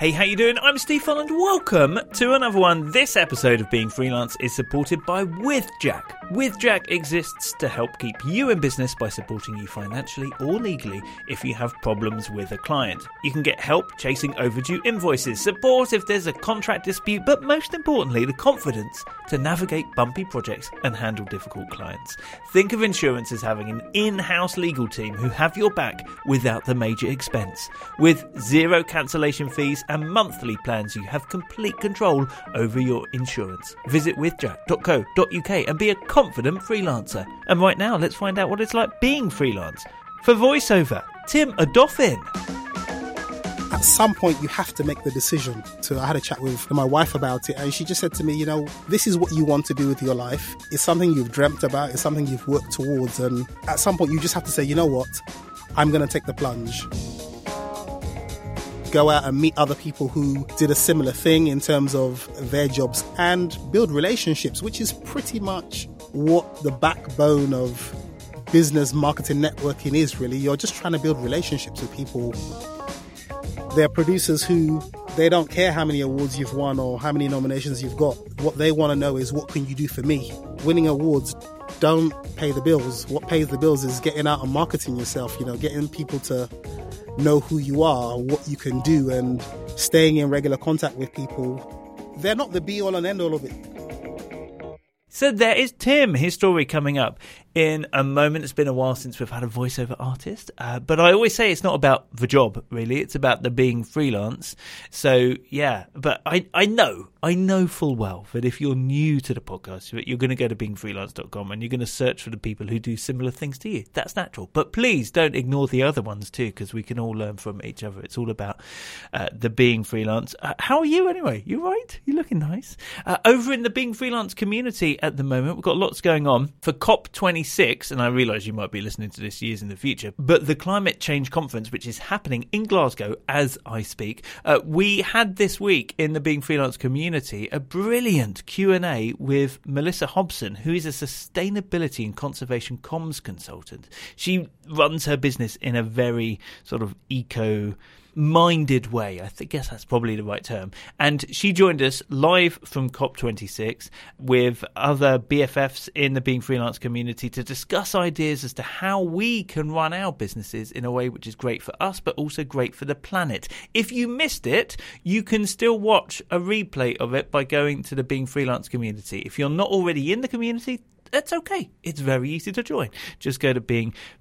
Hey, how you doing? I'm Steve Folland. Welcome to another one. This episode of Being Freelance is supported by WithJack. WithJack exists to help keep you in business by supporting you financially or legally if you have problems with a client. You can get help chasing overdue invoices, support if there's a contract dispute, but most importantly, the confidence to navigate bumpy projects and handle difficult clients. Think of insurance as having an in-house legal team who have your back without the major expense. With zero cancellation fees and monthly plans, you have complete control over your insurance. Visit withjack.co.uk and be a confident freelancer. And right now, let's find out what it's like being freelance. For voiceover, Tim Adoffin. At some point, you have to make the decision. So I had a chat with my wife about it, and she just said to me, you know, this is what you want to do with your life. It's something you've dreamt about. It's something you've worked towards, and at some point, you just have to say, you know what, I'm going to take the plunge go out and meet other people who did a similar thing in terms of their jobs and build relationships, which is pretty much what the backbone of business marketing networking is really. You're just trying to build relationships with people. There are producers who they don't care how many awards you've won or how many nominations you've got. What they want to know is what can you do for me? Winning awards don't pay the bills. What pays the bills is getting out and marketing yourself, you know, getting people to know who you are, what you can do, and staying in regular contact with people. They're not the be all and end all of it. So there is Tim, his story coming up in a moment. It's been a while since we've had a voiceover artist, uh, but I always say it's not about the job, really. It's about the being freelance. So yeah, but I, I know, I know full well that if you're new to the podcast, you're going to go to beingfreelance.com and you're going to search for the people who do similar things to you. That's natural. But please don't ignore the other ones too, because we can all learn from each other. It's all about uh, the being freelance. Uh, how are you anyway? You right? You looking nice? Uh, over in the being freelance community at the moment, we've got lots going on for COP20 and I realise you might be listening to this years in the future, but the Climate Change Conference, which is happening in Glasgow as I speak, uh, we had this week in the Being Freelance community a brilliant Q&A with Melissa Hobson, who is a sustainability and conservation comms consultant. She runs her business in a very sort of eco minded way. I guess that's probably the right term. And she joined us live from COP26 with other BFFs in the Being Freelance community to discuss ideas as to how we can run our businesses in a way which is great for us, but also great for the planet. If you missed it, you can still watch a replay of it by going to the Being Freelance community. If you're not already in the community, that's okay. It's very easy to join. Just go to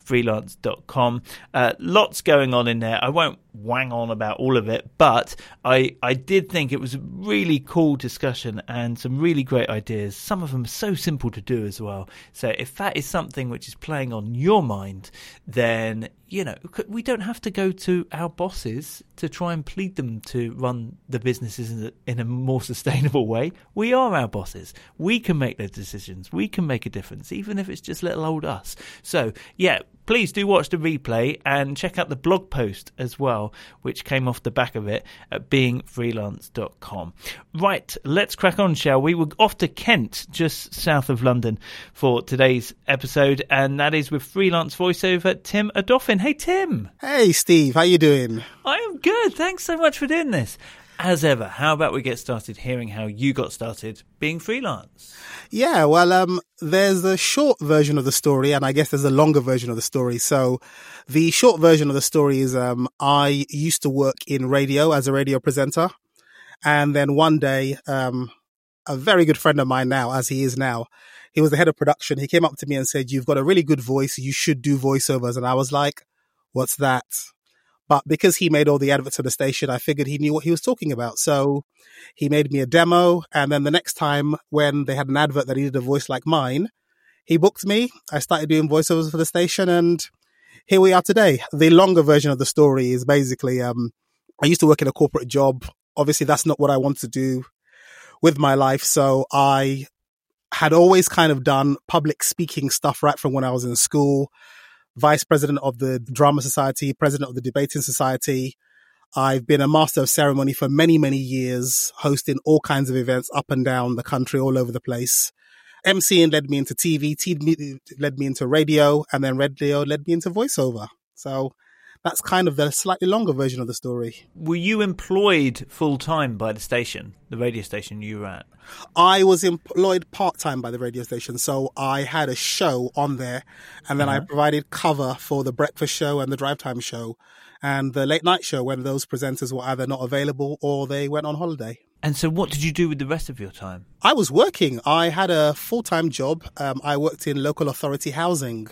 beingfreelance.com. Uh, lots going on in there. I won't wang on about all of it, but I, I did think it was a really cool discussion and some really great ideas. Some of them so simple to do as well. So if that is something which is playing on your mind, then you know, we don't have to go to our bosses to try and plead them to run the businesses in a, in a, more sustainable way. We are our bosses. We can make those decisions. We can make a difference, even if it's just little old us. So, yeah, please do watch the replay and check out the blog post as well, which came off the back of it at beingfreelance.com. Right, let's crack on, shall we? We're off to Kent, just south of London, for today's episode, and that is with freelance voiceover Tim Adoffin. Hey, Tim. Hey, Steve. How you doing? I am good. Thanks so much for doing this. As ever, how about we get started hearing how you got started being freelance? Yeah, well, um, there's a short version of the story, and I guess there's a longer version of the story. So, the short version of the story is um, I used to work in radio as a radio presenter, and then one day, um, a very good friend of mine now, as he is now, he was the head of production. He came up to me and said, "You've got a really good voice. You should do voiceovers." And I was like, "What's that?" But because he made all the adverts for the station, I figured he knew what he was talking about. So he made me a demo. And then the next time when they had an advert that needed a voice like mine, he booked me. I started doing voiceovers for the station and here we are today. The longer version of the story is basically, um, I used to work in a corporate job. Obviously, that's not what I want to do with my life. So I had always kind of done public speaking stuff right from when I was in school vice president of the Drama Society, president of the Debating Society. I've been a master of ceremony for many, many years, hosting all kinds of events up and down the country, all over the place. MCing led me into TV, TV led me into radio, and then radio led me into voiceover. So that's kind of the slightly longer version of the story. Were you employed full time by the station, the radio station you were at? I was employed part time by the radio station, so I had a show on there, and then uh-huh. I provided cover for the breakfast show and the drive time show, and the late night show when those presenters were either not available or they went on holiday. And so, what did you do with the rest of your time? I was working. I had a full time job. Um, I worked in local authority housing.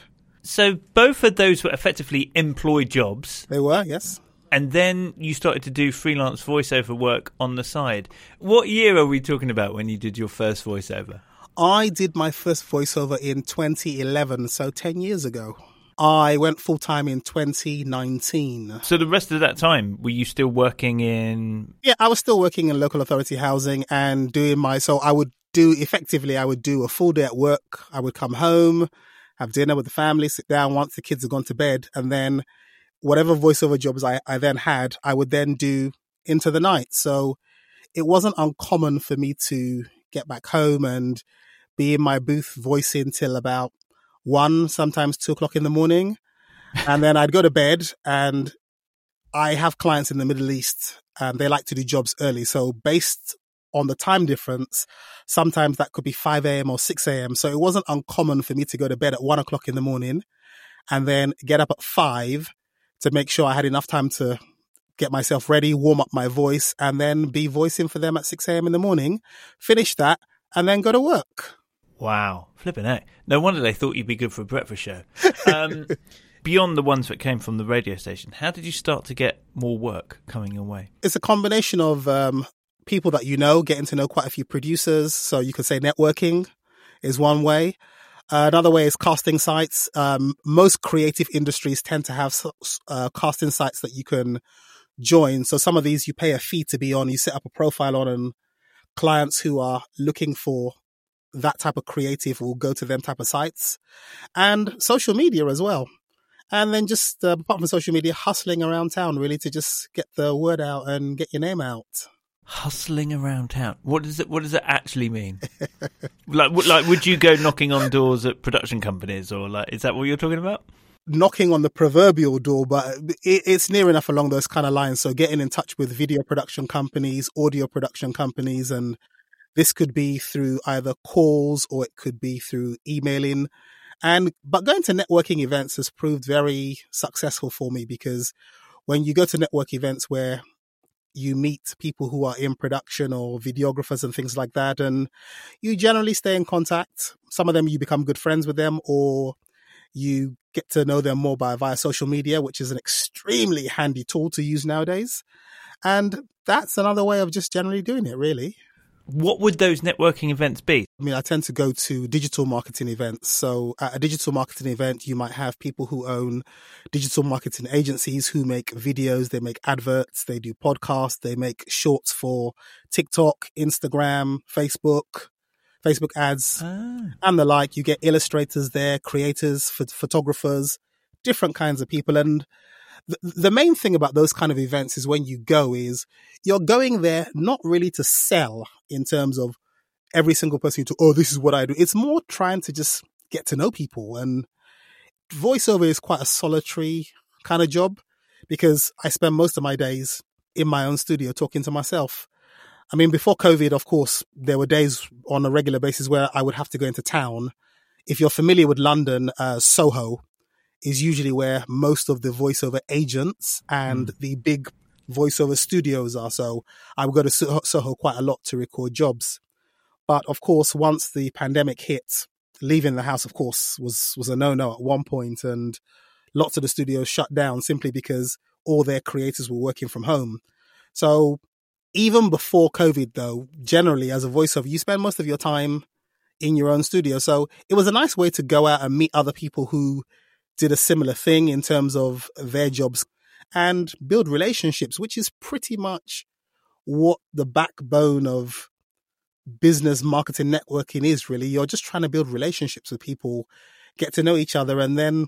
So both of those were effectively employed jobs. They were, yes. And then you started to do freelance voiceover work on the side. What year are we talking about when you did your first voiceover? I did my first voiceover in 2011, so 10 years ago. I went full time in 2019. So the rest of that time, were you still working in? Yeah, I was still working in local authority housing and doing my. So I would do effectively, I would do a full day at work. I would come home, have dinner with the family, sit down once the kids have gone to bed, and then whatever voiceover jobs I, I then had, I would then do into the night. So it wasn't uncommon for me to get back home and be in my booth voicing till about one, sometimes two o'clock in the morning. And then I'd go to bed and I have clients in the Middle East and they like to do jobs early. So based on the time difference, sometimes that could be 5 a.m. or 6 a.m. So it wasn't uncommon for me to go to bed at one o'clock in the morning and then get up at five to make sure I had enough time to get myself ready, warm up my voice, and then be voicing for them at 6 a.m. in the morning, finish that, and then go to work. Wow. Flipping it. No wonder they thought you'd be good for a breakfast show. Um, beyond the ones that came from the radio station, how did you start to get more work coming your way? It's a combination of um, people that you know, getting to know quite a few producers. So you could say networking is one way. Uh, another way is casting sites. Um, most creative industries tend to have uh, casting sites that you can join. So some of these you pay a fee to be on, you set up a profile on, and clients who are looking for that type of creative will go to them type of sites and social media as well. And then just uh, apart from social media, hustling around town really to just get the word out and get your name out hustling around town. What does it? What does it actually mean? like, like, would you go knocking on doors at production companies, or like, is that what you're talking about? Knocking on the proverbial door, but it, it's near enough along those kind of lines. So, getting in touch with video production companies, audio production companies, and this could be through either calls or it could be through emailing. And but going to networking events has proved very successful for me because when you go to network events where you meet people who are in production or videographers and things like that. And you generally stay in contact. Some of them you become good friends with them or you get to know them more by via social media, which is an extremely handy tool to use nowadays. And that's another way of just generally doing it, really. What would those networking events be? I mean, I tend to go to digital marketing events. So at a digital marketing event, you might have people who own digital marketing agencies who make videos, they make adverts, they do podcasts, they make shorts for TikTok, Instagram, Facebook, Facebook ads, ah. and the like. You get illustrators there, creators, photographers, different kinds of people. And the, main thing about those kind of events is when you go is you're going there not really to sell in terms of every single person to, oh, this is what I do. It's more trying to just get to know people. And voiceover is quite a solitary kind of job because I spend most of my days in my own studio talking to myself. I mean, before COVID, of course, there were days on a regular basis where I would have to go into town. If you're familiar with London, uh, Soho is usually where most of the voiceover agents and mm. the big voiceover studios are. So I would go to Soho quite a lot to record jobs. But of course, once the pandemic hit, leaving the house, of course, was, was a no no at one point, and lots of the studios shut down simply because all their creators were working from home. So even before COVID, though, generally as a voiceover, you spend most of your time in your own studio. So it was a nice way to go out and meet other people who did a similar thing in terms of their jobs and build relationships, which is pretty much what the backbone of business marketing networking is really. You're just trying to build relationships with people, get to know each other, and then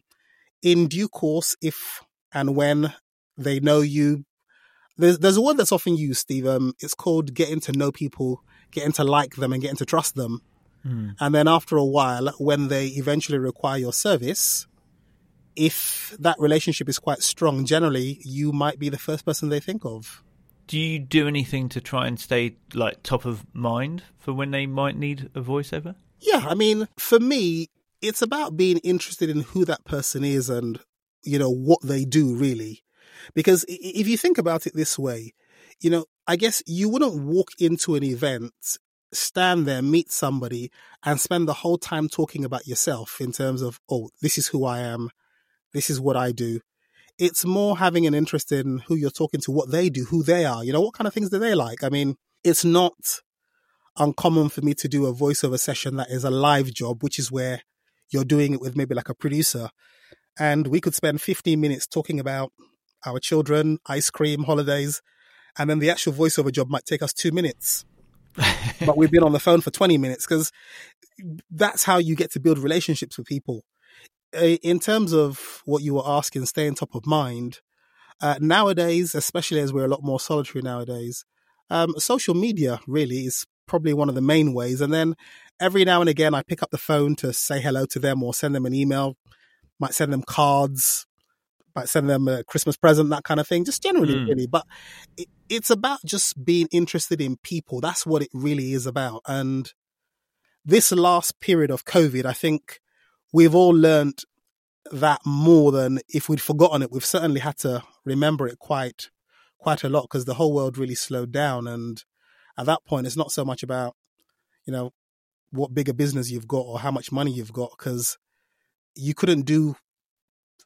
in due course, if and when they know you, there's there's a word that's often used, Steve. Um, it's called getting to know people, getting to like them, and getting to trust them. Mm. And then after a while, when they eventually require your service, if that relationship is quite strong, generally you might be the first person they think of. Do you do anything to try and stay like top of mind for when they might need a voiceover? Yeah, I mean, for me, it's about being interested in who that person is and you know what they do really. Because if you think about it this way, you know, I guess you wouldn't walk into an event stand there, meet somebody, and spend the whole time talking about yourself in terms of, oh, this is who I am, this is what I do. It's more having an interest in who you're talking to, what they do, who they are. You know, what kind of things do they like? I mean, it's not uncommon for me to do a voiceover session that is a live job, which is where you're doing it with maybe like a producer. And we could spend 15 minutes talking about our children, ice cream, holidays. And then the actual voiceover job might take us two minutes. but we've been on the phone for 20 minutes because that's how you get to build relationships with people in terms of what you were asking, staying top of mind, uh, nowadays, especially as we're a lot more solitary nowadays, um, social media really is probably one of the main ways. And then every now and again, I pick up the phone to say hello to them or send them an email, might send them cards, might send them a Christmas present, that kind of thing, just generally, mm. really. But it, it's about just being interested in people. That's what it really is about. And this last period of COVID, I think we've all learned that more than if we'd forgotten it. We've certainly had to remember it quite, quite a lot because the whole world really slowed down. And at that point, it's not so much about, you know, what bigger business you've got or how much money you've got because you couldn't do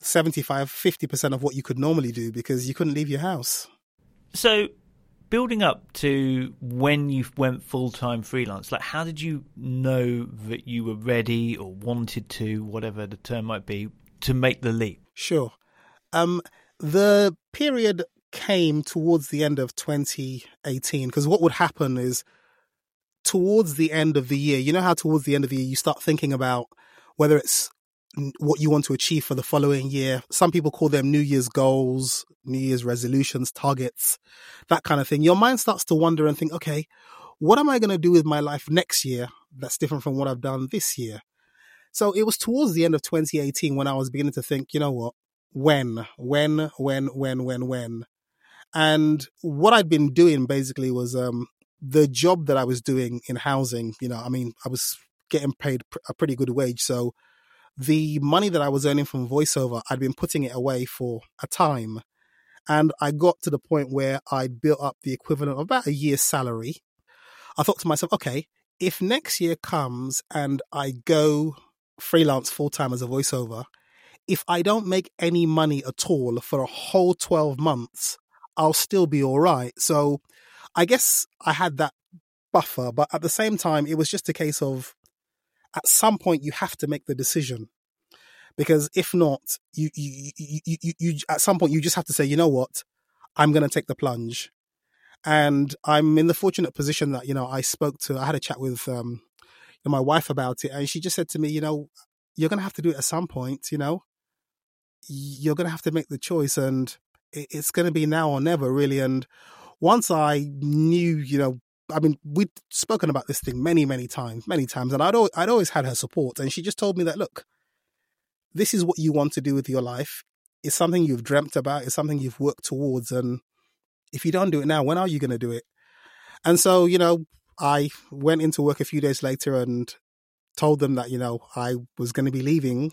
75, 50% of what you could normally do because you couldn't leave your house. So building up to when you went full time freelance, like how did you know that you were ready or wanted to, whatever the term might be, to make the leap? Sure. Um, the period came towards the end of 2018 because what would happen is towards the end of the year, you know how towards the end of the year you start thinking about whether it's what you want to achieve for the following year. Some people call them New Year's goals, New Year's resolutions, targets, that kind of thing. Your mind starts to wonder and think, okay, what am I going to do with my life next year that's different from what I've done this year? So it was towards the end of 2018 when I was beginning to think, you know what? When, when, when, when, when, when. And what I'd been doing basically was um, the job that I was doing in housing. You know, I mean, I was getting paid a pretty good wage. So the money that I was earning from voiceover, I'd been putting it away for a time. And I got to the point where I'd built up the equivalent of about a year's salary. I thought to myself, okay, if next year comes and I go freelance full time as a voiceover, if I don't make any money at all for a whole 12 months, I'll still be all right. So I guess I had that buffer, but at the same time, it was just a case of at some point you have to make the decision because if not, you, you, you, you, you, at some point you just have to say, you know what, I'm going to take the plunge. And I'm in the fortunate position that, you know, I spoke to, I had a chat with, um, my wife about it and she just said to me, you know, you're going to have to do it at some point, you know, you're going to have to make the choice and it's going to be now or never really. And once I knew, you know, I mean, we'd spoken about this thing many, many times, many times, and I'd always, I'd always had her support. And she just told me that, look, this is what you want to do with your life. It's something you've dreamt about. It's something you've worked towards. And if you don't do it now, when are you going to do it? And so, you know, I went into work a few days later and told them that, you know, I was going to be leaving.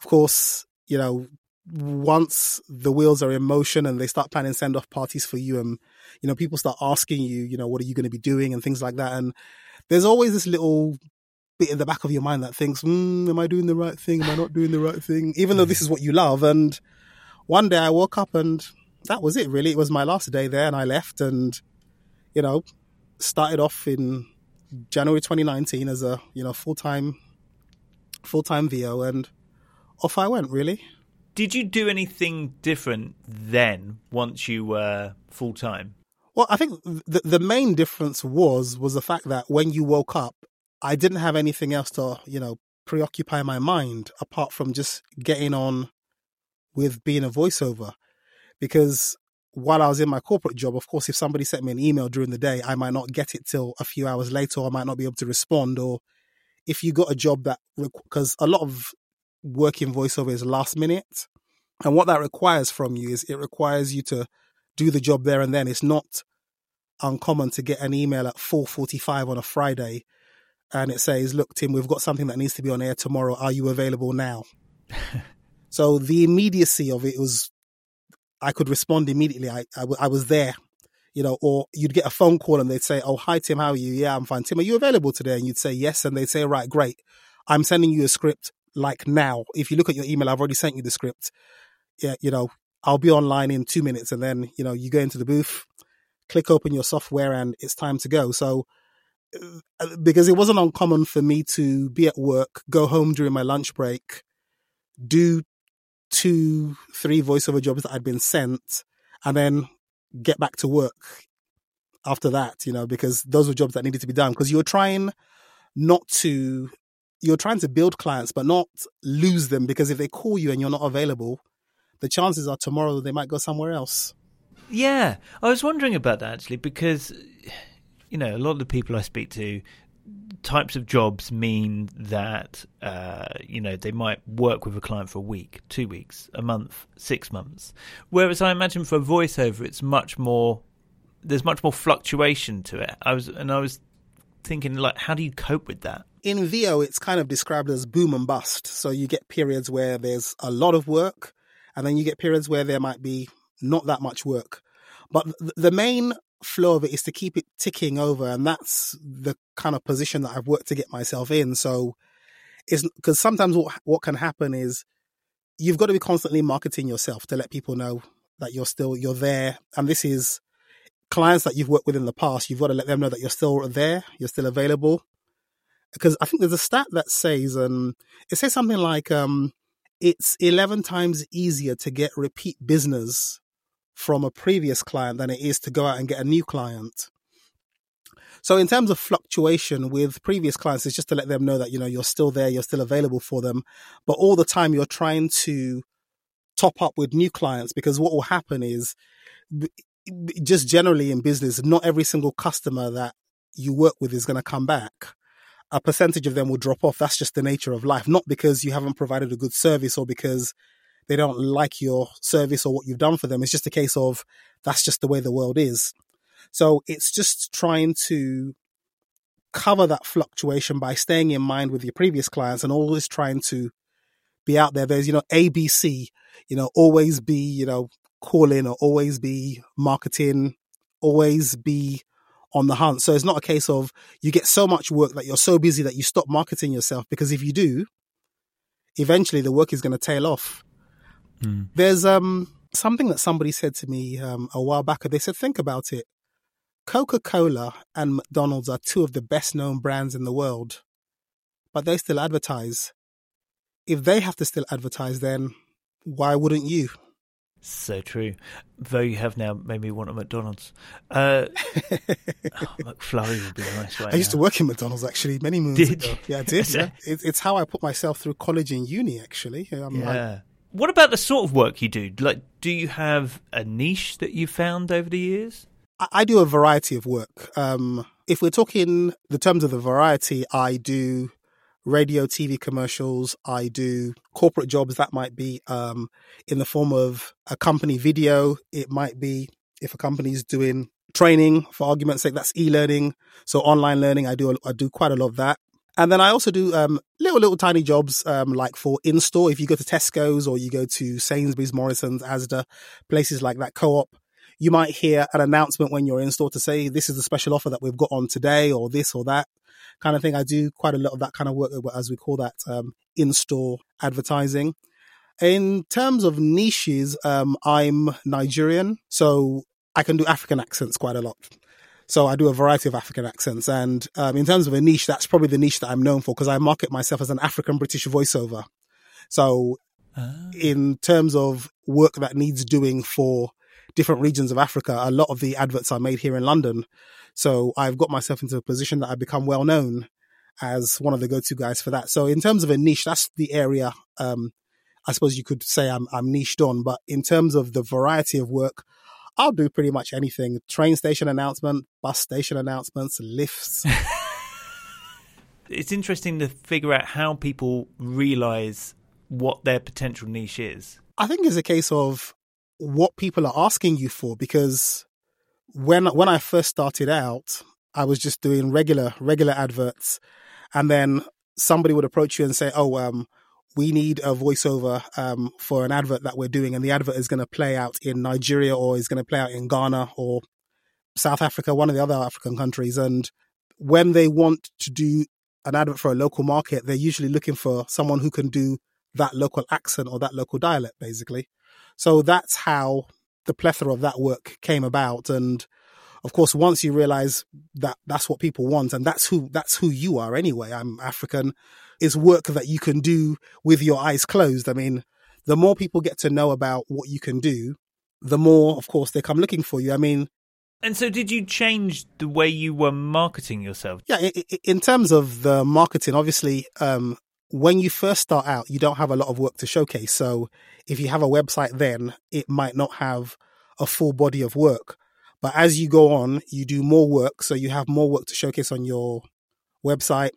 Of course, you know, once the wheels are in motion and they start planning send off parties for you and you know people start asking you you know what are you going to be doing and things like that. And there's always this little bit in the back of your mind that thinks mm, am i doing the right thing? Am i not doing the right thing? Even though this is what you love. And one day i woke up and that was it really. It was my last day there and i left and you know started off in january 2019 as a you know full-time full-time vo and off i went really did you do anything different then once you were full time? Well, I think the the main difference was was the fact that when you woke up, I didn't have anything else to you know preoccupy my mind apart from just getting on with being a voiceover. Because while I was in my corporate job, of course, if somebody sent me an email during the day, I might not get it till a few hours later, or I might not be able to respond. Or if you got a job that, because a lot of working voiceover is last minute. And what that requires from you is it requires you to do the job there and then. It's not uncommon to get an email at 4:45 on a Friday and it says, "Look, Tim, we've got something that needs to be on air tomorrow. Are you available now?" so the immediacy of it was, I could respond immediately. I, I, I was there, you know. Or you'd get a phone call and they'd say, "Oh, hi Tim, how are you? Yeah, I'm fine. Tim, are you available today?" And you'd say yes, and they'd say, "Right, great. I'm sending you a script like now. If you look at your email, I've already sent you the script. Yeah, you know, I'll be online in two minutes, and then you know, you go into the booth." click open your software and it's time to go. So, uh, because it wasn't uncommon for me to be at work, go home during my lunch break, do two, three voiceover jobs that I'd been sent, and then get back to work after that, you know, because those were jobs that needed to be done. Because you're trying not to, you're trying to build clients, but not lose them because if they call you and you're not available, the chances are tomorrow they might go somewhere else. Yeah, I was wondering about that actually because you know a lot of the people I speak to types of jobs mean that uh, you know they might work with a client for a week, two weeks, a month, six months. Whereas I imagine for a voiceover, it's much more. There's much more fluctuation to it. I was and I was thinking like, how do you cope with that? In VO, it's kind of described as boom and bust. So you get periods where there's a lot of work, and then you get periods where there might be not that much work. But the main flow of it is to keep it ticking over. And that's the kind of position that I've worked to get myself in. So it's because sometimes what, what can happen is you've got to be constantly marketing yourself to let people know that you're still, you're there. And this is clients that you've worked with in the past. You've got to let them know that you're still there. You're still available. Because I think there's a stat that says, um, it says something like, um, it's 11 times easier to get repeat business from a previous client than it is to go out and get a new client. So in terms of fluctuation with previous clients, it's just to let them know that, you know, you're still there, you're still available for them. But all the time you're trying to top up with new clients because what will happen is just generally in business, not every single customer that you work with is going to come back. A percentage of them will drop off. That's just the nature of life, not because you haven't provided a good service or because they don't like your service or what you've done for them. It's just a case of that's just the way the world is. So it's just trying to cover that fluctuation by staying in mind with your previous clients and always trying to be out there. There's, you know, ABC, you know, always be, you know, calling or always be marketing, always be on the hunt. So it's not a case of you get so much work that you're so busy that you stop marketing yourself because if you do, eventually the work is going to tail off. Mm. There's um something that somebody said to me um, a while back. They said, think about it. Coca Cola and McDonald's are two of the best known brands in the world, but they still advertise. If they have to still advertise, then why wouldn't you? So true. Though you have now made me want a McDonald's. Uh, oh, McFlurry would be a nice right I used now. to work in McDonald's actually many moons did ago. You? Yeah, I did. yeah. It, it's how I put myself through college and uni. Actually, I'm, yeah. What about the sort of work you do? Like, do you have a niche that you've found over the years? I do a variety of work. Um, if we're talking the terms of the variety, I do radio, TV commercials. I do corporate jobs that might be um, in the form of a company video. It might be if a company is doing training, for argument's sake, that's e-learning. So online learning, I do I do quite a lot of that. And then I also do um, little, little tiny jobs um, like for in store. If you go to Tesco's or you go to Sainsbury's, Morrison's, Asda, places like that, co op, you might hear an announcement when you're in store to say, this is the special offer that we've got on today or this or that kind of thing. I do quite a lot of that kind of work, as we call that, um, in store advertising. In terms of niches, um, I'm Nigerian, so I can do African accents quite a lot. So I do a variety of African accents. And um, in terms of a niche, that's probably the niche that I'm known for because I market myself as an African British voiceover. So oh. in terms of work that needs doing for different regions of Africa, a lot of the adverts are made here in London. So I've got myself into a position that I've become well known as one of the go-to guys for that. So in terms of a niche, that's the area um, I suppose you could say I'm, I'm niched on. But in terms of the variety of work, I'll do pretty much anything. Train station announcement, bus station announcements, lifts. it's interesting to figure out how people realize what their potential niche is? I think it's a case of what people are asking you for because when when I first started out, I was just doing regular regular adverts, and then somebody would approach you and say, "Oh, um, we need a voiceover um, for an advert that we're doing, and the advert is going to play out in Nigeria or is going to play out in Ghana or South Africa, one of the other African countries." And when they want to do an advert for a local market, they're usually looking for someone who can do that local accent or that local dialect, basically. So that's how the plethora of that work came about. And of course, once you realize that that's what people want and that's who, that's who you are anyway. I'm African is work that you can do with your eyes closed. I mean, the more people get to know about what you can do, the more, of course, they come looking for you. I mean, and so, did you change the way you were marketing yourself? Yeah, in terms of the marketing, obviously, um, when you first start out, you don't have a lot of work to showcase. So if you have a website, then it might not have a full body of work. But as you go on, you do more work. So you have more work to showcase on your website.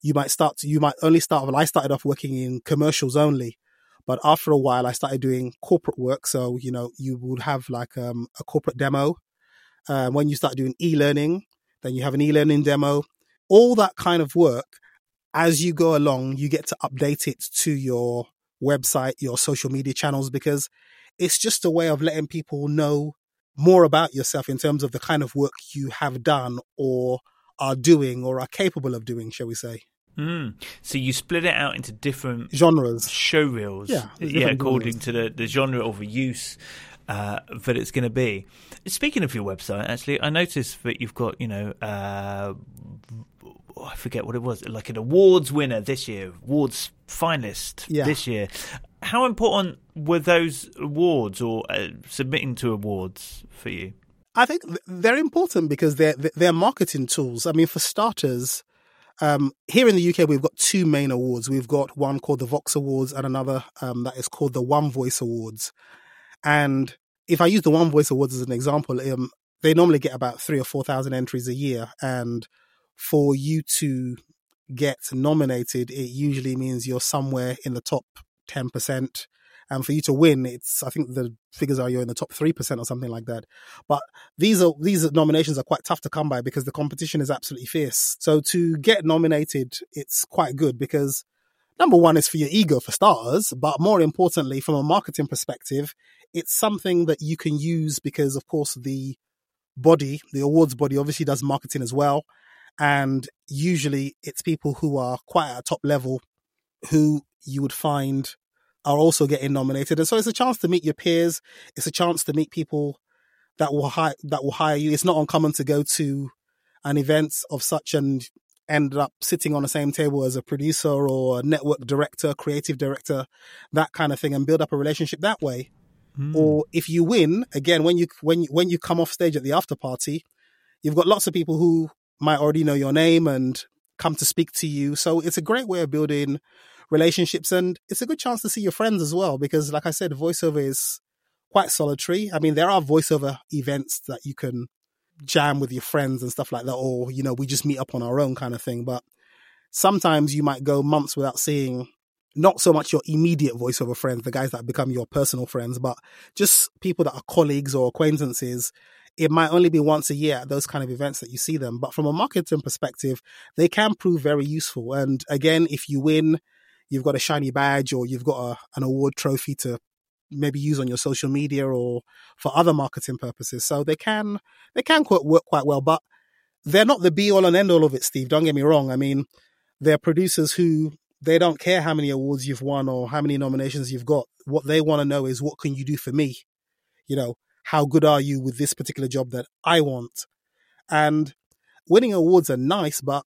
You might start to, you might only start, well, I started off working in commercials only. But after a while, I started doing corporate work. So, you know, you would have like um, a corporate demo. Uh, when you start doing e learning, then you have an e learning demo. All that kind of work as you go along, you get to update it to your website, your social media channels, because it's just a way of letting people know more about yourself in terms of the kind of work you have done or are doing or are capable of doing, shall we say. Mm. So you split it out into different genres, show reels, yeah, yeah, according to the, the genre of use uh, that it's going to be. Speaking of your website, actually, I noticed that you've got you know uh, oh, I forget what it was, like an awards winner this year, awards finalist yeah. this year. How important were those awards or uh, submitting to awards for you? I think they're important because they're they're marketing tools. I mean, for starters, um, here in the UK, we've got two main awards. We've got one called the Vox Awards and another um, that is called the One Voice Awards. And if I use the One Voice Awards as an example, um, they normally get about three or four thousand entries a year, and for you to get nominated, it usually means you're somewhere in the top 10%. And for you to win, it's, I think the figures are you're in the top 3% or something like that. But these are, these nominations are quite tough to come by because the competition is absolutely fierce. So to get nominated, it's quite good because number one is for your ego for starters, but more importantly, from a marketing perspective, it's something that you can use because of course the body, the awards body obviously does marketing as well. And usually it's people who are quite at a top level who you would find are also getting nominated. And so it's a chance to meet your peers. It's a chance to meet people that will hire, that will hire you. It's not uncommon to go to an event of such and end up sitting on the same table as a producer or a network director, creative director, that kind of thing and build up a relationship that way. Mm. Or if you win, again, when you, when you, when you come off stage at the after party, you've got lots of people who might already know your name and come to speak to you. So it's a great way of building relationships and it's a good chance to see your friends as well because like I said voiceover is quite solitary. I mean there are voiceover events that you can jam with your friends and stuff like that or you know we just meet up on our own kind of thing but sometimes you might go months without seeing not so much your immediate voiceover friends, the guys that become your personal friends, but just people that are colleagues or acquaintances it might only be once a year at those kind of events that you see them. But from a marketing perspective, they can prove very useful. And again, if you win, you've got a shiny badge or you've got a, an award trophy to maybe use on your social media or for other marketing purposes. So they can they can quite work quite well, but they're not the be all and end all of it, Steve. Don't get me wrong. I mean, they're producers who they don't care how many awards you've won or how many nominations you've got. What they want to know is what can you do for me? You know, how good are you with this particular job that I want? And winning awards are nice, but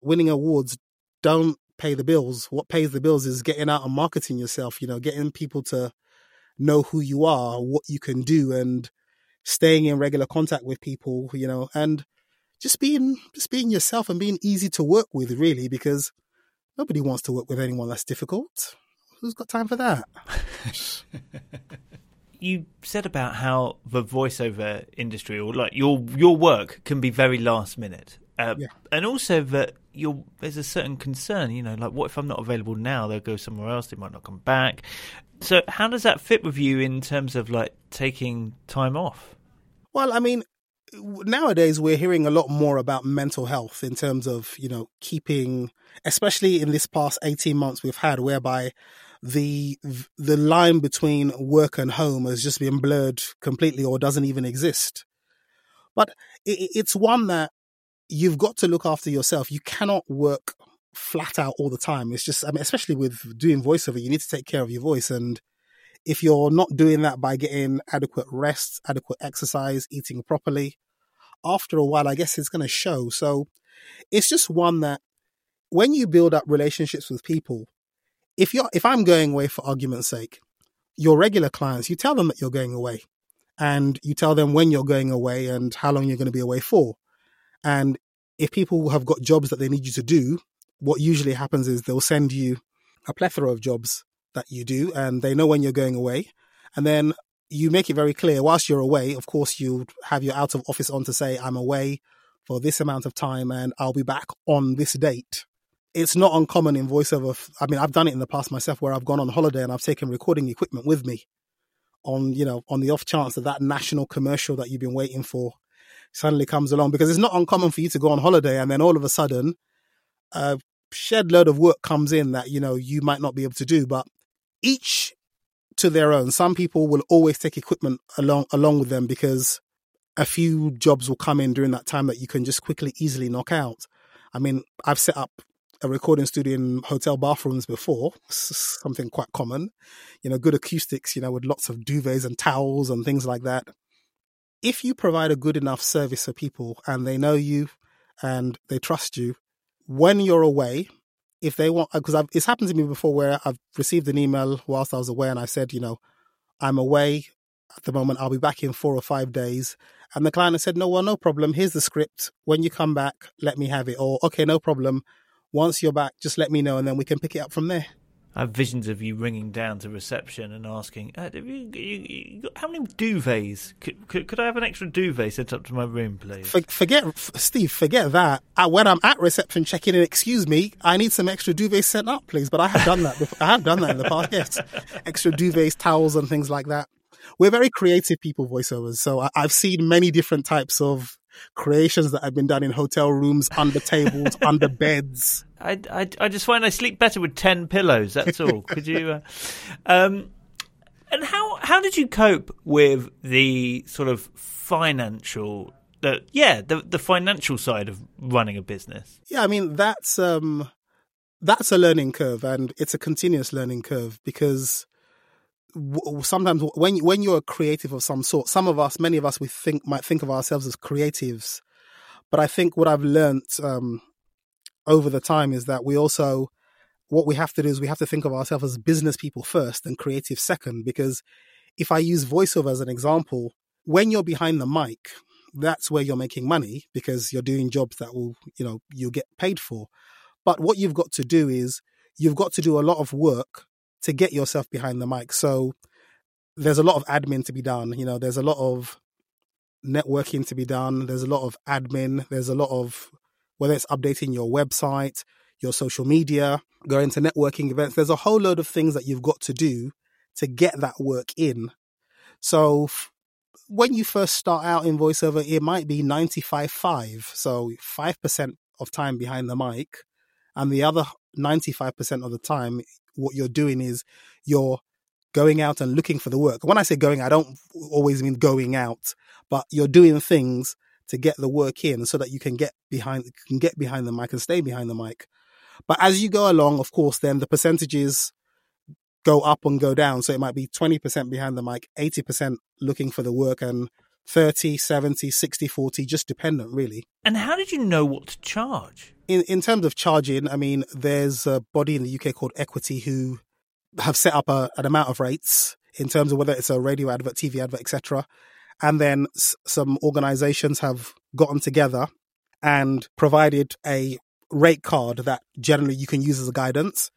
winning awards don't pay the bills. What pays the bills is getting out and marketing yourself, you know, getting people to know who you are, what you can do, and staying in regular contact with people, you know, and just being just being yourself and being easy to work with, really, because nobody wants to work with anyone that's difficult. Who's got time for that? you said about how the voiceover industry or like your your work can be very last minute. uh, yeah. and also that you're there's a certain concern. You know, like what if I'm not available now? They'll go somewhere else. They might not come back. So how does that fit with you in terms of like taking time off? Well, I mean, nowadays we're hearing a lot more about mental health in terms of you know keeping especially in this past 18 months we've had whereby the the line between work and home has just been blurred completely or doesn't even exist. But it, it's one that you've got to look after yourself. You cannot work flat out all the time. It's just I mean especially with doing voiceover you need to take care of your voice. And if you're not doing that by getting adequate rest, adequate exercise, eating properly, after a while, I guess it's going to show. So it's just one that when you build up relationships with people, if you're, if I'm going away for argument's sake, your regular clients, you tell them that you're going away and you tell them when you're going away and how long you're going to be away for. And if people have got jobs that they need you to do, what usually happens is they'll send you a plethora of jobs that you do and they know when you're going away. And then you make it very clear whilst you're away, of course, you have your out of office on to say, I'm away for this amount of time and I'll be back on this date. It's not uncommon in voiceover. I mean, I've done it in the past myself where I've gone on holiday and I've taken recording equipment with me on, you know, on the off chance that that national commercial that you've been waiting for suddenly comes along because it's not uncommon for you to go on holiday and then all of a sudden a shed load of work comes in that, you know, you might not be able to do. But each to their own. Some people will always take equipment along along with them because a few jobs will come in during that time that you can just quickly, easily knock out. I mean, I've set up a recording studio in hotel bathrooms before, something quite common. You know, good acoustics, you know, with lots of duvets and towels and things like that. If you provide a good enough service for people and they know you and they trust you, when you're away, if they want, because it's happened to me before where I've received an email whilst I was away and I said, you know, I'm away at the moment. I'll be back in four or five days. And the client said, no, well, no problem. Here's the script. When you come back, let me have it. Or, okay, no problem. Once you're back, just let me know and then we can pick it up from there. I have visions of you ringing down to reception and asking, uh, you, you, you, "How many duvets? Could, could, could, I have an extra duvet sent up to my room, please?" For, forget, Steve. Forget that. Uh, when I'm at reception checking in, excuse me, I need some extra duvets sent up, please. But I have done that. Before. I have done that in the past. Yes, extra duvets, towels, and things like that. We're very creative people, voiceovers. So I, I've seen many different types of creations that have been done in hotel rooms, under tables, under beds. I, I, I, just find I sleep better with 10 pillows. That's all. Could you? Uh, um, and how, how did you cope with the sort of financial, the, yeah, the, the financial side of running a business? Yeah, I mean, that's, um, that's a learning curve and it's a continuous learning curve because sometimes when when you're a creative of some sort, some of us, many of us, we think might think of ourselves as creatives, but I think what I've learned um, over the time is that we also what we have to do is we have to think of ourselves as business people first and creative second. Because if I use voiceover as an example, when you're behind the mic, that's where you're making money because you're doing jobs that will you know you'll get paid for. But what you've got to do is you've got to do a lot of work to get yourself behind the mic. So there's a lot of admin to be done. You know, there's a lot of networking to be done. There's a lot of admin. There's a lot of whether it's updating your website, your social media, going to networking events. There's a whole load of things that you've got to do to get that work in. So when you first start out in voiceover, it might be 95 5. So 5% of time behind the mic. And the other 95% of the time, what you're doing is you're going out and looking for the work. When I say going, I don't always mean going out, but you're doing things to get the work in so that you can get behind can get behind the mic and stay behind the mic. But as you go along, of course, then the percentages go up and go down. So it might be 20% behind the mic, 80% looking for the work and 30, 70, 60, 40, just dependent really. And how did you know what to charge? In in terms of charging, I mean, there's a body in the UK called Equity who have set up a, an amount of rates in terms of whether it's a radio advert, TV advert, etc. And then s- some organizations have gotten together and provided a rate card that generally you can use as a guidance.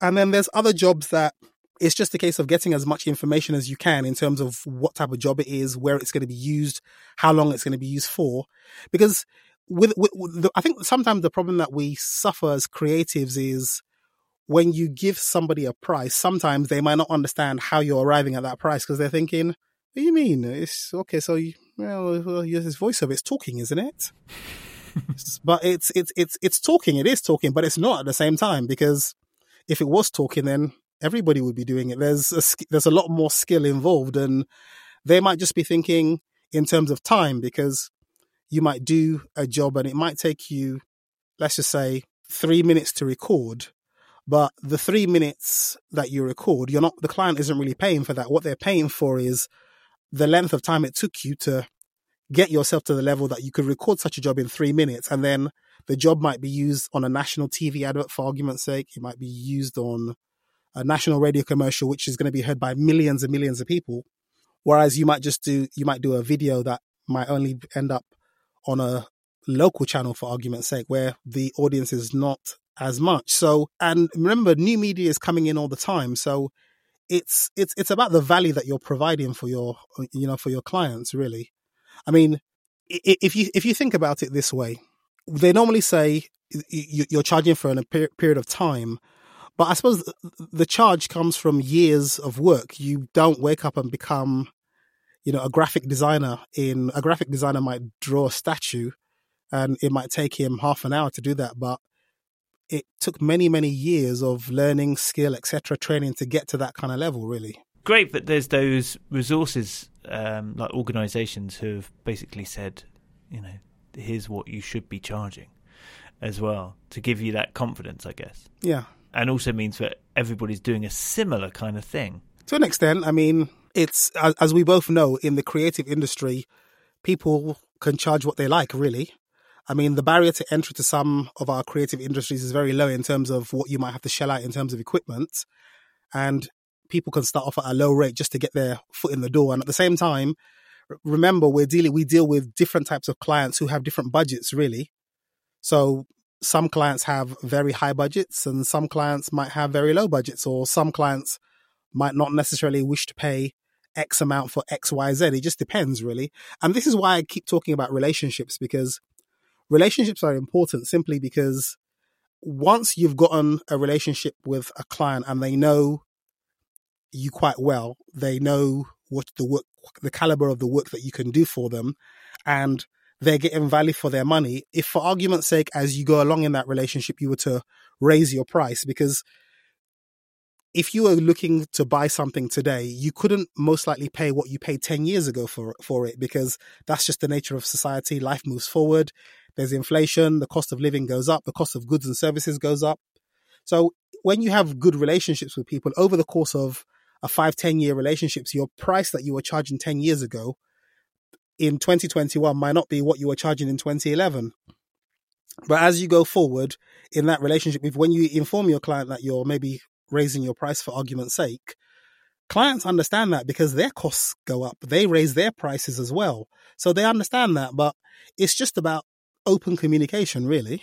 And then there's other jobs that it's just a case of getting as much information as you can in terms of what type of job it is, where it's going to be used, how long it's going to be used for. Because with, with, with the, I think sometimes the problem that we suffer as creatives is when you give somebody a price, sometimes they might not understand how you're arriving at that price because they're thinking, "What do you mean? It's okay. So, you, well, well, this voiceover, it's talking, isn't it?" but it's it's it's it's talking. It is talking, but it's not at the same time because if it was talking, then everybody would be doing it. There's a, there's a lot more skill involved, and they might just be thinking in terms of time because you might do a job and it might take you, let's just say, three minutes to record. But the three minutes that you record, you're not, the client isn't really paying for that. What they're paying for is the length of time it took you to get yourself to the level that you could record such a job in three minutes. And then the job might be used on a national TV advert, for argument's sake. It might be used on a national radio commercial, which is going to be heard by millions and millions of people. Whereas you might just do, you might do a video that might only end up on a local channel, for argument's sake, where the audience is not as much. So, and remember, new media is coming in all the time. So it's, it's, it's about the value that you're providing for your, you know, for your clients, really. I mean, if you, if you think about it this way, they normally say you're charging for a period of time, but I suppose the charge comes from years of work. You don't wake up and become, you know, a graphic designer. In a graphic designer might draw a statue, and it might take him half an hour to do that, but it took many many years of learning, skill, etc., training to get to that kind of level. Really great that there's those resources um, like organisations who have basically said, you know, here's what you should be charging as well to give you that confidence, I guess. Yeah and also means that everybody's doing a similar kind of thing. To an extent, I mean, it's as we both know in the creative industry, people can charge what they like, really. I mean, the barrier to entry to some of our creative industries is very low in terms of what you might have to shell out in terms of equipment. And people can start off at a low rate just to get their foot in the door. And at the same time, remember, we're dealing, we deal with different types of clients who have different budgets, really. So some clients have very high budgets and some clients might have very low budgets or some clients might not necessarily wish to pay X amount for X, Y, Z. It just depends really. And this is why I keep talking about relationships because relationships are important simply because once you've gotten a relationship with a client and they know you quite well, they know what the work, the caliber of the work that you can do for them and they're getting value for their money. If for argument's sake, as you go along in that relationship, you were to raise your price, because if you were looking to buy something today, you couldn't most likely pay what you paid 10 years ago for, for it, because that's just the nature of society. Life moves forward. There's inflation. The cost of living goes up. The cost of goods and services goes up. So when you have good relationships with people over the course of a five, 10 year relationships, your price that you were charging 10 years ago in 2021 might not be what you were charging in 2011. But as you go forward in that relationship, if when you inform your client that you're maybe raising your price for argument's sake, clients understand that because their costs go up. They raise their prices as well. So they understand that, but it's just about open communication, really.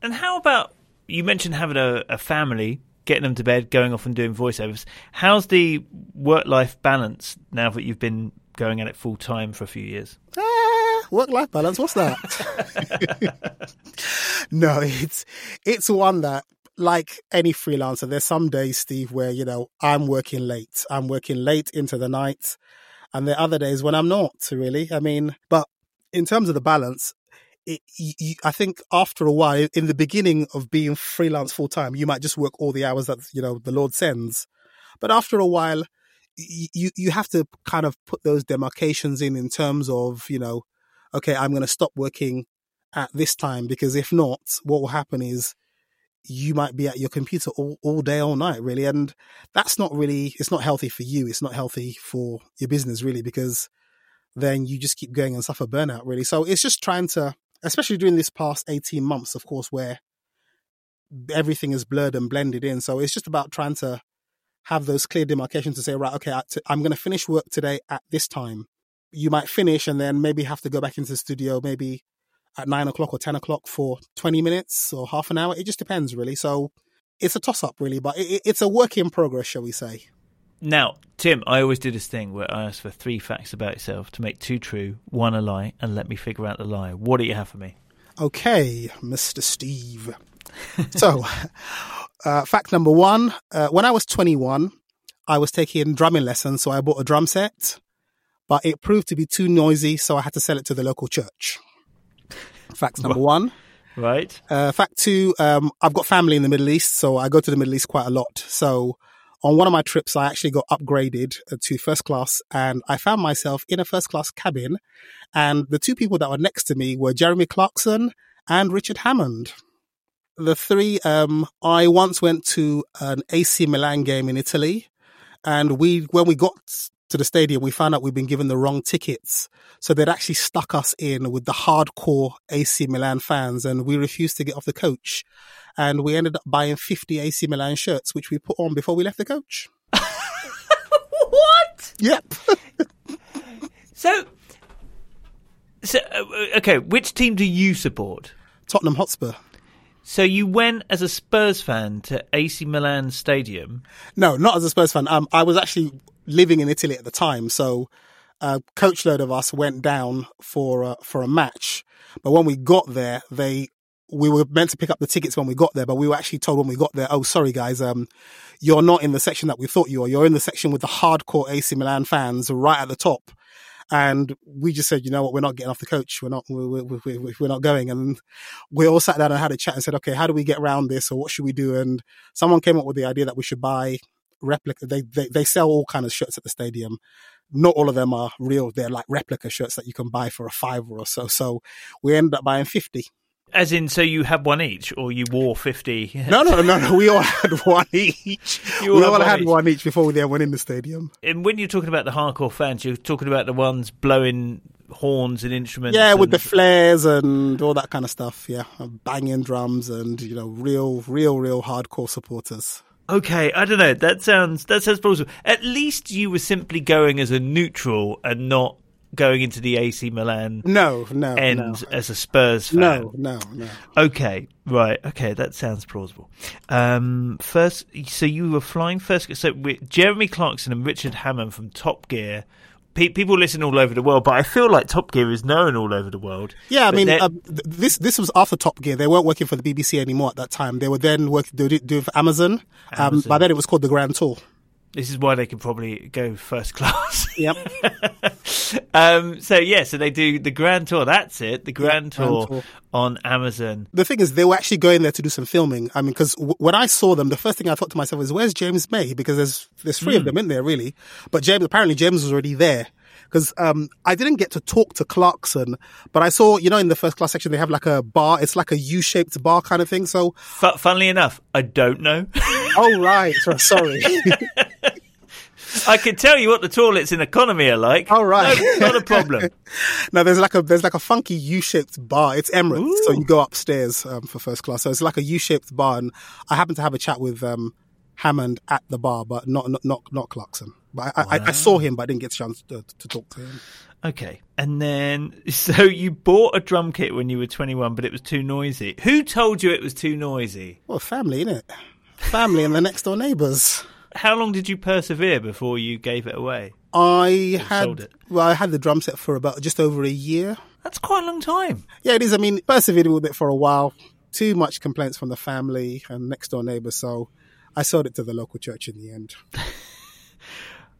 And how about you mentioned having a, a family, getting them to bed, going off and doing voiceovers. How's the work life balance now that you've been going at it full time for a few years? Ah, work life balance. What's that? no, it's it's one that like any freelancer, there's some days, Steve, where you know I'm working late. I'm working late into the night, and there are other days when I'm not. Really, I mean, but in terms of the balance, it, you, I think after a while, in the beginning of being freelance full time, you might just work all the hours that you know the Lord sends. But after a while, you you have to kind of put those demarcations in in terms of you know okay i'm going to stop working at this time because if not what will happen is you might be at your computer all, all day all night really. And that's not really it's not healthy for you it's not healthy for your business really because then you just keep going and suffer burnout really. So it's just trying to especially during this past 18 months of course where everything is blurred and blended in. So it's just about trying to have those clear demarcations to say, right, okay, I'm going to finish work today at this time. You might finish and then maybe have to go back into the studio maybe at nine o'clock or 10 o'clock for 20 minutes or half an hour. It just depends, really. So it's a toss up, really, but it's a work in progress, shall we say. Now, Tim, I always do this thing where I ask for three facts about yourself to make two true, one a lie, and let me figure out the lie. What do you have for me? Okay, Mr. Steve. so, uh, fact number one uh, when I was 21, I was taking drumming lessons, so I bought a drum set, but it proved to be too noisy, so I had to sell it to the local church. Fact number one. Right. Uh, fact two, um, I've got family in the Middle East, so I go to the Middle East quite a lot. So on one of my trips, I actually got upgraded uh, to first class and I found myself in a first class cabin. And the two people that were next to me were Jeremy Clarkson and Richard Hammond. The three, um, I once went to an AC Milan game in Italy and we, when we got to the stadium, we found out we'd been given the wrong tickets. So they'd actually stuck us in with the hardcore AC Milan fans and we refused to get off the coach. And we ended up buying 50 AC Milan shirts, which we put on before we left the coach. what? Yep. So, so uh, okay, which team do you support? Tottenham Hotspur. So you went as a Spurs fan to AC Milan Stadium. No, not as a Spurs fan. Um, I was actually living in Italy at the time, so a coach load of us went down for a, for a match. But when we got there, they we were meant to pick up the tickets when we got there, but we were actually told when we got there, oh, sorry guys, um, you're not in the section that we thought you were. You're in the section with the hardcore AC Milan fans right at the top. And we just said, you know what, we're not getting off the coach. We're not, we're, we're, we're not going. And we all sat down and had a chat and said, okay, how do we get around this or what should we do? And someone came up with the idea that we should buy replica. They, they, they sell all kind of shirts at the stadium. Not all of them are real. They're like replica shirts that you can buy for a fiver or so. So we ended up buying 50. As in, so you had one each, or you wore fifty? No, no, no, no. We all had one each. All we had all one had each. one each before we then went in the stadium. And when you're talking about the hardcore fans, you're talking about the ones blowing horns and instruments. Yeah, with the flares and all that kind of stuff. Yeah, banging drums and you know, real, real, real hardcore supporters. Okay, I don't know. That sounds that sounds plausible. At least you were simply going as a neutral and not going into the AC Milan No, no, end no, as a Spurs fan. no, no, no. Okay, right. Okay, that sounds plausible. Um, first, so you were flying first. So with Jeremy Clarkson and Richard Hammond from Top Gear. Pe- people listen all over the world, but I feel like Top Gear is known all over the world. Yeah, I mean, uh, this this was after Top Gear. They weren't working for the BBC anymore at that time. They were then working doing for Amazon. Um, Amazon. by then, it was called the Grand Tour. This is why they can probably go first class. Yep. um, so yeah, so they do the Grand Tour. That's it, the Grand Grand Tour Tour. on Amazon. the thing is, they were actually going there to do some filming. I mean, because w- when I saw them, the first thing I thought to myself is, "Where's James May?" Because there's there's three of them in there, really. But James apparently James was already there. Because um, I didn't get to talk to Clarkson, but I saw, you know, in the first class section they have like a bar. It's like a U-shaped bar kind of thing. So, F- funnily enough, I don't know. oh right, sorry. I can tell you what the toilets in economy are like. All right. No, not a problem. no, there's like a there's like a funky U-shaped bar. It's Emirates, so you go upstairs um, for first class. So it's like a U-shaped bar, and I happened to have a chat with um, Hammond at the bar, but not not not, not Clarkson. But I, I, I saw him, but I didn't get a chance to, to talk to him. Okay. And then, so you bought a drum kit when you were 21, but it was too noisy. Who told you it was too noisy? Well, family, innit? Family and the next door neighbours. How long did you persevere before you gave it away? I had it. well, I had the drum set for about just over a year. That's quite a long time. Yeah, it is. I mean, persevered with it for a while. Too much complaints from the family and next door neighbours, so I sold it to the local church in the end.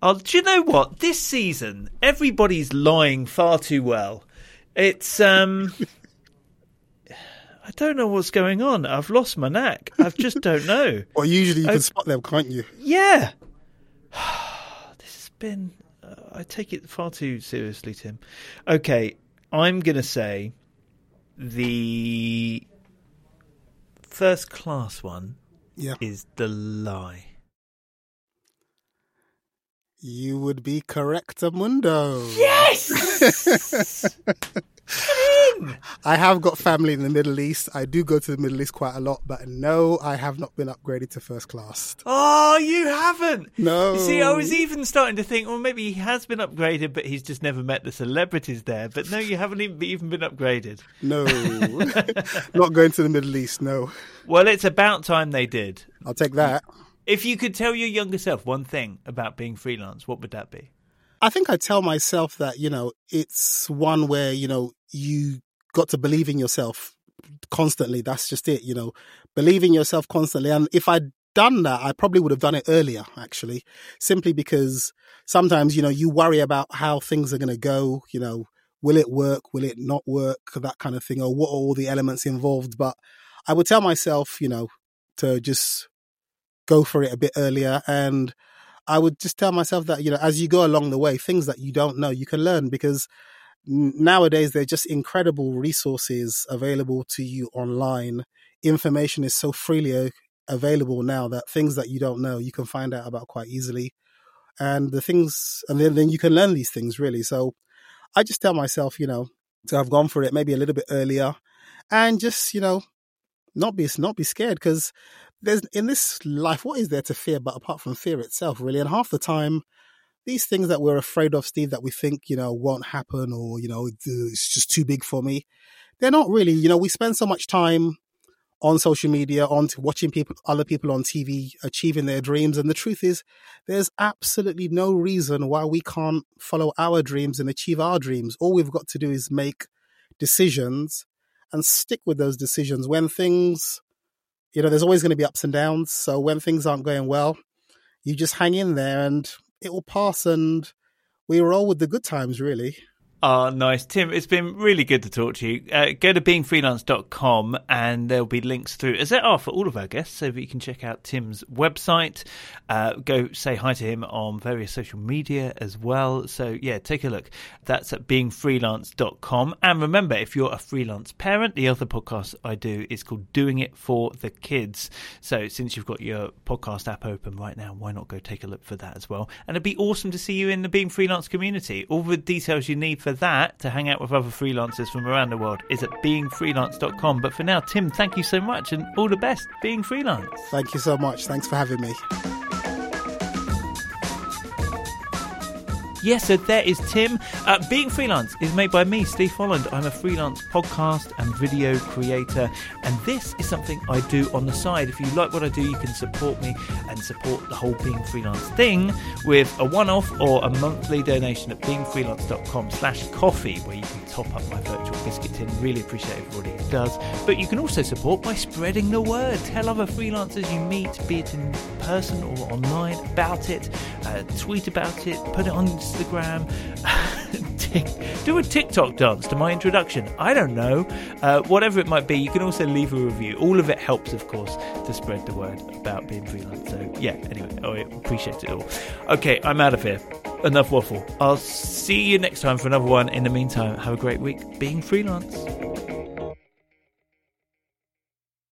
Oh, do you know what? This season, everybody's lying far too well. It's um, I don't know what's going on. I've lost my knack. I just don't know. Well, usually you I- can spot them, can't you? Yeah, this has been. Uh, I take it far too seriously, Tim. Okay, I'm gonna say the first class one Yeah. is the lie. You would be correct, Mundo. Yes. I have got family in the Middle East. I do go to the Middle East quite a lot, but no, I have not been upgraded to first class. Oh, you haven't. No. You see, I was even starting to think, well, maybe he has been upgraded, but he's just never met the celebrities there. But no, you haven't even, even been upgraded. No, not going to the Middle East. No, Well, it's about time they did. I'll take that. If you could tell your younger self one thing about being freelance, what would that be? I think I tell myself that, you know, it's one where, you know, you got to believe in yourself constantly. That's just it, you know, believe in yourself constantly. And if I'd done that, I probably would have done it earlier, actually, simply because sometimes, you know, you worry about how things are going to go, you know, will it work? Will it not work? That kind of thing, or what are all the elements involved? But I would tell myself, you know, to just go for it a bit earlier. And I would just tell myself that, you know, as you go along the way, things that you don't know, you can learn because nowadays there are just incredible resources available to you online. Information is so freely available now that things that you don't know, you can find out about quite easily. And the things, and then, then you can learn these things really. So I just tell myself, you know, to have gone for it maybe a little bit earlier and just, you know, not be, not be scared because there's in this life, what is there to fear but apart from fear itself, really? And half the time, these things that we're afraid of, Steve, that we think, you know, won't happen or, you know, it's just too big for me, they're not really. You know, we spend so much time on social media, on watching people, other people on TV achieving their dreams. And the truth is, there's absolutely no reason why we can't follow our dreams and achieve our dreams. All we've got to do is make decisions and stick with those decisions when things, you know, there's always going to be ups and downs. So when things aren't going well, you just hang in there and it will pass and we roll with the good times, really. Oh, nice. Tim, it's been really good to talk to you. Uh, go to beingfreelance.com and there'll be links through, as there are for all of our guests, so that you can check out Tim's website. Uh, go say hi to him on various social media as well. So, yeah, take a look. That's at beingfreelance.com. And remember, if you're a freelance parent, the other podcast I do is called Doing It for the Kids. So, since you've got your podcast app open right now, why not go take a look for that as well? And it'd be awesome to see you in the Being Freelance community. All the details you need for that to hang out with other freelancers from around the world is at beingfreelance.com. But for now, Tim, thank you so much and all the best being freelance. Thank you so much. Thanks for having me. Yes, so there is Tim. Uh, Being Freelance is made by me, Steve Holland. I'm a freelance podcast and video creator, and this is something I do on the side. If you like what I do, you can support me and support the whole Being Freelance thing with a one-off or a monthly donation at beingfreelance.com slash coffee, where you can top up my virtual biscuit tin. Really appreciate everybody who does. But you can also support by spreading the word. Tell other freelancers you meet, be it in person or online, about it. Uh, tweet about it. Put it on Instagram. do a TikTok dance to my introduction. I don't know. Uh, whatever it might be, you can also leave a review. All of it helps, of course, to spread the word about being freelance. So, yeah, anyway, I appreciate it all. Okay, I'm out of here. Enough waffle. I'll see you next time for another one. In the meantime, have a great week being freelance.